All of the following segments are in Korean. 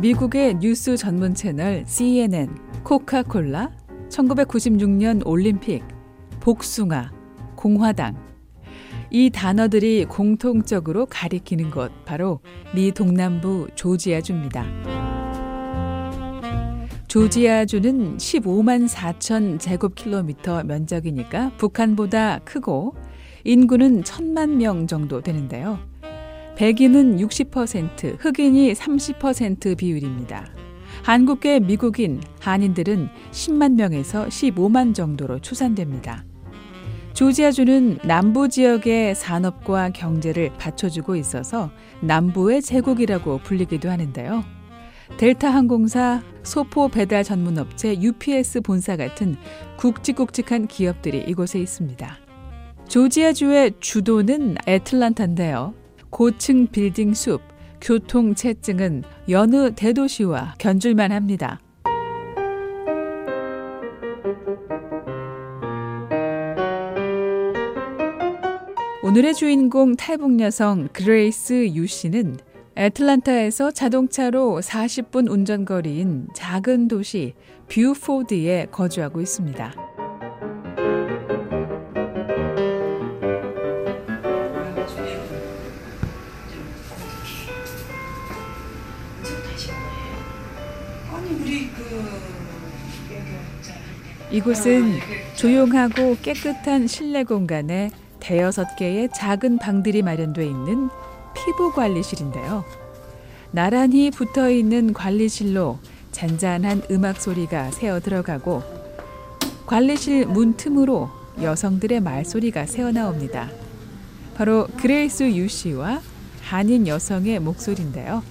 미국의 뉴스 전문 채널 CNN, 코카콜라, 1996년 올림픽, 복숭아, 공화당. 이 단어들이 공통적으로 가리키는 것 바로 미 동남부 조지아주입니다. 조지아주는 15만 4천 제곱킬로미터 면적이니까 북한보다 크고 인구는 천만 명 정도 되는데요. 백인은 60%, 흑인이 30% 비율입니다. 한국계 미국인, 한인들은 10만 명에서 15만 정도로 추산됩니다. 조지아주는 남부 지역의 산업과 경제를 받쳐주고 있어서 남부의 제국이라고 불리기도 하는데요. 델타 항공사, 소포 배달 전문 업체 UPS 본사 같은 굵직굵직한 기업들이 이곳에 있습니다. 조지아주의 주도는 애틀란타인데요. 고층 빌딩 숲, 교통 체증은 여느 대도시와 견줄만 합니다. 오늘의 주인공 탈북 여성 그레이스 유 씨는 애틀란타에서 자동차로 40분 운전거리인 작은 도시 뷰포드에 거주하고 있습니다. 이곳은 조용하고 깨끗한 실내 공간에 대여섯 개의 작은 방들이 마련돼 있는 피부 관리실인데요. 나란히 붙어 있는 관리실로 잔잔한 음악 소리가 새어 들어가고 관리실 문 틈으로 여성들의 말소리가 새어 나옵니다. 바로 그레이스 유 씨와 한인 여성의 목소리인데요.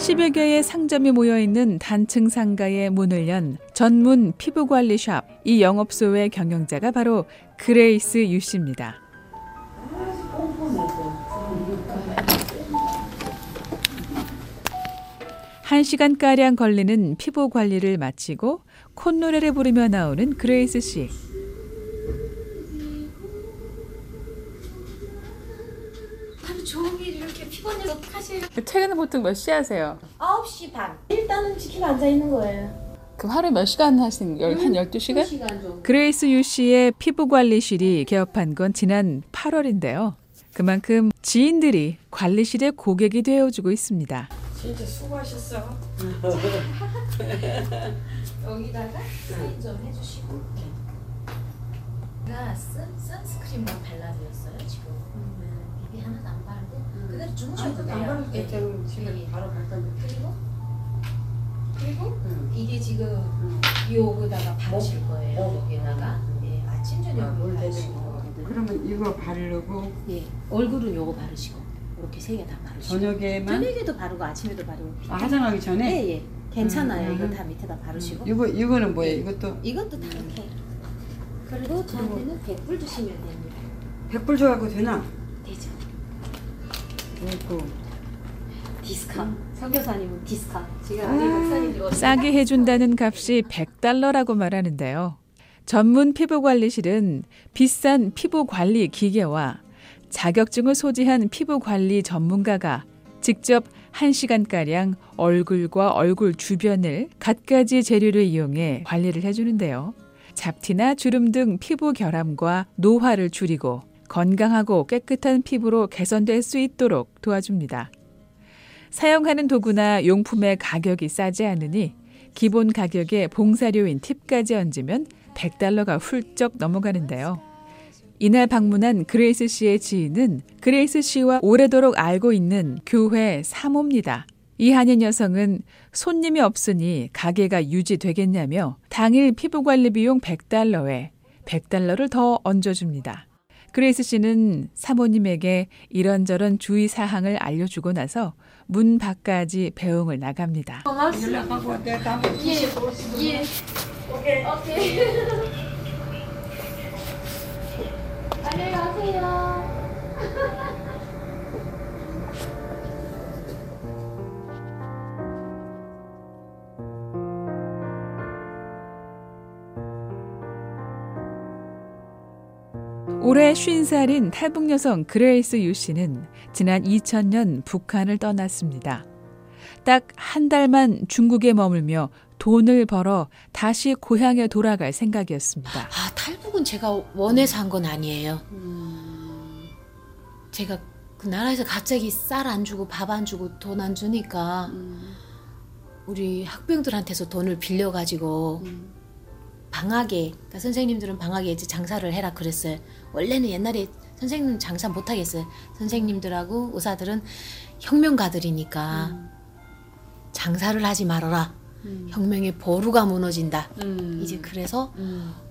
10여 개의 상점이 모여 있는 단층 상가의 문을 연 전문 피부 관리 샵. 이 영업소의 경영자가 바로 그레이스 유 씨입니다. 한 시간가량 걸리는 피부 관리를 마치고 콧노래를 부르며 나오는 그레이스 씨. 종일 이렇게 피곤해서 하세요. 퇴근은 보통 몇 시 하세요? 9시 반. 일단은 지키고 앉아 있는 거예요. 그 하루에 몇 시간 하시는 거예요? 한 12시간? 2시간 정도. 그레이스 유 씨의 피부 관리실이 개업한 건 지난 8월인데요. 그만큼 지인들이 관리실의 고객이 되어주고 있습니다. 진짜 수고하셨어. 여기다가 사인 좀 해주시고. 나 선, 선스크림만 발라드렸어요 지금. 음, 비비 하나도 안 바르고 그대로 주무셔도 돼요. 안 바를 때 예. 지금 집에 예. 바로 갔다 올 그리고 그리고 응. 이게 지금 응. 요거다가 바르실 거예요. 목. 여기다가 예, 아침 저녁 물 바르시고. 대고. 그러면 이거 바르고 예, 얼굴은 요거 바르시고 이렇게 세 개 다 바르시고. 저녁에만 저녁에도 바르고 아침에도 바르고. 아, 화장하기 전에 예, 예. 괜찮아요. 음, 이거 음. 다 밑에다 바르시고. 이거 이거는 뭐예요? 이것도 이것도 다 이렇게. 그리고 저한테는 100불 주시면 됩니다. 백불 줘갖고 되나? 그리고 디스카운트. 선교사님은 디스카운트. 지금 아. 우리 목사님들 어디 싸게 해준다는 값이 100달러라고 말하는데요. 전문 피부 관리실은 비싼 피부 관리 기계와 자격증을 소지한 피부 관리 전문가가 직접 1시간가량 얼굴과 얼굴 주변을 갖가지 재료를 이용해 관리를 해주는데요. 잡티나 주름 등 피부 결함과 노화를 줄이고 건강하고 깨끗한 피부로 개선될 수 있도록 도와줍니다. 사용하는 도구나 용품의 가격이 싸지 않으니 기본 가격에 봉사료인 팁까지 얹으면 100달러가 훌쩍 넘어가는데요. 이날 방문한 그레이스 씨의 지인은 그레이스 씨와 오래도록 알고 있는 교회 사모입니다. 이 한인 여성은 손님이 없으니 가게가 유지되겠냐며 당일 피부관리 비용 100달러에 100달러를 더 얹어줍니다. 그레이스 씨는 사모님에게 이런저런 주의 사항을 알려주고 나서 문 밖까지 배웅을 나갑니다. 예, 예. 안녕히 가세요. 올해 50살인 탈북 여성 그레이스 유 씨는 지난 2000년 북한을 떠났습니다. 딱 한 달만 중국에 머물며 돈을 벌어 다시 고향에 돌아갈 생각이었습니다. 아 탈북은 제가 원해서 한 건 아니에요. 제가 그 나라에서 갑자기 쌀 안 주고 밥 안 주고 돈 안 주니까 우리 학부형들한테서 돈을 빌려 가지고 방학에 그러니까 선생님들은 방학에 이제 장사를 해라 그랬어요. 원래는 옛날에 선생님 장사 못 하겠어요. 선생님들하고 의사들은 혁명가들이니까 장사를 하지 말아라. 혁명의 보루가 무너진다. 이제 그래서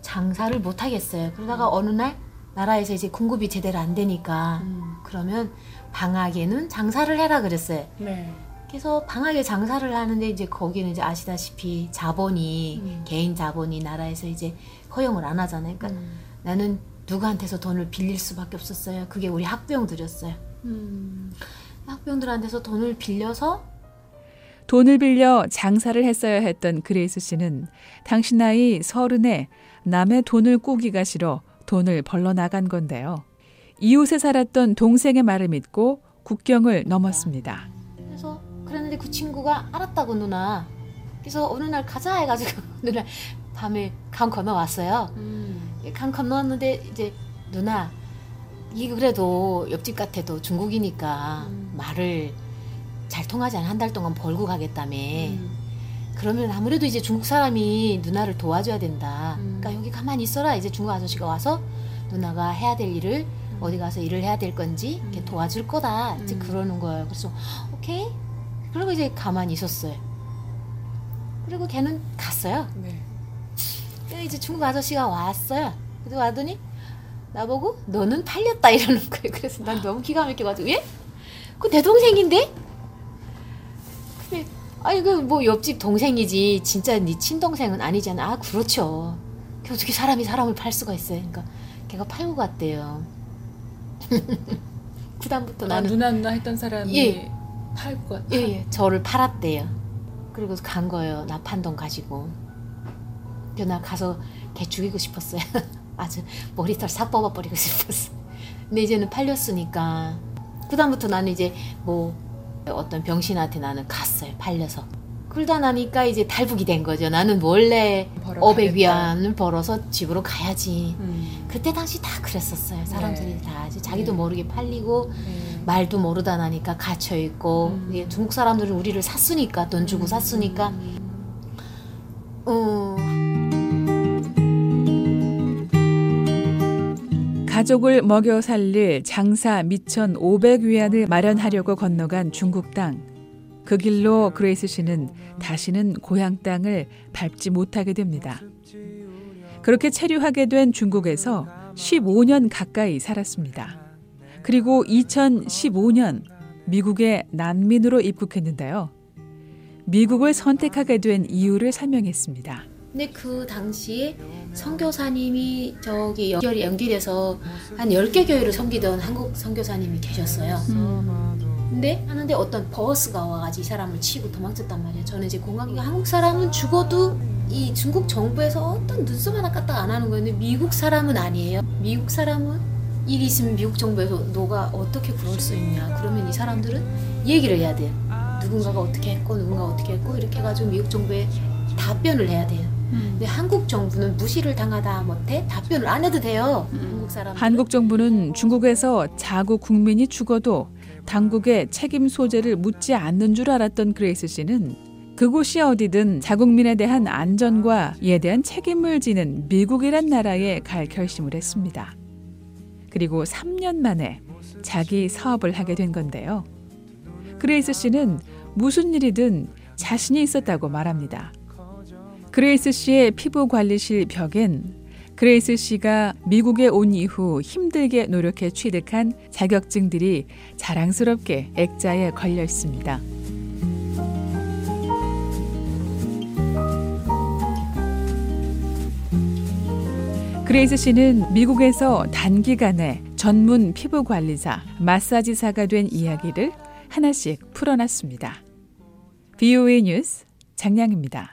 장사를 못 하겠어요. 그러다가 어느 날 나라에서 이제 공급이 제대로 안 되니까 그러면 방학에는 장사를 해라 그랬어요. 네. 그래서 방학에 장사를 하는데 이제 거기는 이제 아시다시피 자본이 음. 개인 자본이 나라에서 이제 허용을 안 하잖아요. 그러니까 음. 나는 누구한테서 돈을 빌릴 수밖에 없었어요. 그게 우리 학부형들이었어요. 음. 학부형들한테서 돈을 빌려서 돈을 빌려 장사를 했어야 했던 그레이스 씨는 당시 나이 서른에 남의 돈을 꾸기가 싫어 돈을 벌러 나간 건데요. 이웃에 살았던 동생의 말을 믿고 국경을 넘었습니다. 그랬는데 그 친구가 알았다고 누나. 그래서 어느 날 가자 해가지고 누나 밤에 강 건너왔어요. 강 건너왔는데 이제 누나 이 그래도 옆집 같아도 중국이니까 말을 잘 통하지 않아 한 달 동안 벌고 가겠다며. 그러면 아무래도 이제 중국 사람이 누나를 도와줘야 된다. 그러니까 여기 가만히 있어라. 이제 중국 아저씨가 와서 누나가 해야 될 일을 어디 가서 일을 해야 될 건지 이렇게 도와줄 거다. 이제 그러는 거예요. 그래서 오케이. 그리고 이제 가만히 있었어요. 그리고 걔는 갔어요. 네. 근데 이제 중국 아저씨가 왔어요. 그래서 와더니 나보고 너는 팔렸다 이러는 거예요. 그래서 난 너무 기가 막혀가지고 예? 그 내 동생인데? 근데 아니 그 뭐 옆집 동생이지 진짜 네 친동생은 아니잖아. 아 그렇죠. 그 어떻게 사람이 사람을 팔 수가 있어요. 그러니까 걔가 팔고 갔대요. 그다음부터 나 나는 누나 누나 했던 사람이 예. 팔고 예, 예, 저를 팔았대요. 그리고 간 거예요. 나판돈 가지고. 근데 나 가서 걔 죽이고 싶었어요. 아주 머리털 싹 뽑아버리고 싶었어. 근데 이제는 팔렸으니까. 그다음부터 나는 이제 뭐 어떤 병신한테 나는 갔어요. 팔려서. 그러다 나니까 이제 탈북이 된 거죠. 나는 원래 벌어 500위안을 벌어서 집으로 가야지. 음. 그때 당시 다 그랬었어요. 사람들이 네. 다 자기도 네. 모르게 팔리고 네. 말도 모르다 나니까 갇혀 있고 음. 이게 중국 사람들은 우리를 샀으니까 돈 주고 샀으니까 어 가족을 먹여 살릴 장사 밑천 500위안을 마련하려고 건너간 중국 땅. 그 길로 그레이스 씨는 다시는 고향 땅을 밟지 못하게 됩니다. 그렇게 체류하게 된 중국에서 15년 가까이 살았습니다. 그리고 2015년 미국에 난민으로 입국했는데요. 미국을 선택하게 된 이유를 설명했습니다. 근데 그 당시에 선교사님이 저기 연결이 연결해서 한 10개 교회를 섬기던 한국 선교사님이 계셨어요. 근데 하는데 어떤 버스가 와가지고 이 사람을 치고 도망쳤단 말이에요. 저는 이제 공항에 한국 사람은 죽어도 이 중국 정부에서 어떤 눈썹 하나 까딱 안 하는. 근데 미국 사람은 아니에요. 미국 사람은 일이 있으면 미국 정부에서 너가 어떻게 그럴 수 있냐. 그러면 이 사람들은 얘기를 해야 돼요. 누군가가 어떻게 했고 누군가 어떻게 했고 이렇게 해가지고 미국 정부에 답변을 해야 돼요. 근데 한국 정부는 무시를 당하다 못해 답변을 안 해도 돼요. 한국 사람. 한국 정부는 중국에서 자국 국민이 죽어도 당국의 책임 소재를 묻지 않는 줄 알았던 그레이스 씨는 그곳이 어디든 자국민에 대한 안전과 이에 대한 책임을 지는 미국이란 나라에 갈 결심을 했습니다. 그리고 3년 만에 자기 사업을 하게 된 건데요. 그레이스 씨는 무슨 일이든 자신이 있었다고 말합니다. 그레이스 씨의 피부 관리실 벽엔 그레이스 씨가 미국에 온 이후 힘들게 노력해 취득한 자격증들이 자랑스럽게 액자에 걸려 있습니다. 그레이스 씨는 미국에서 단기간에 전문 피부 관리사, 마사지사가 된 이야기를 하나씩 풀어놨습니다. VOA 뉴스 장양희입니다.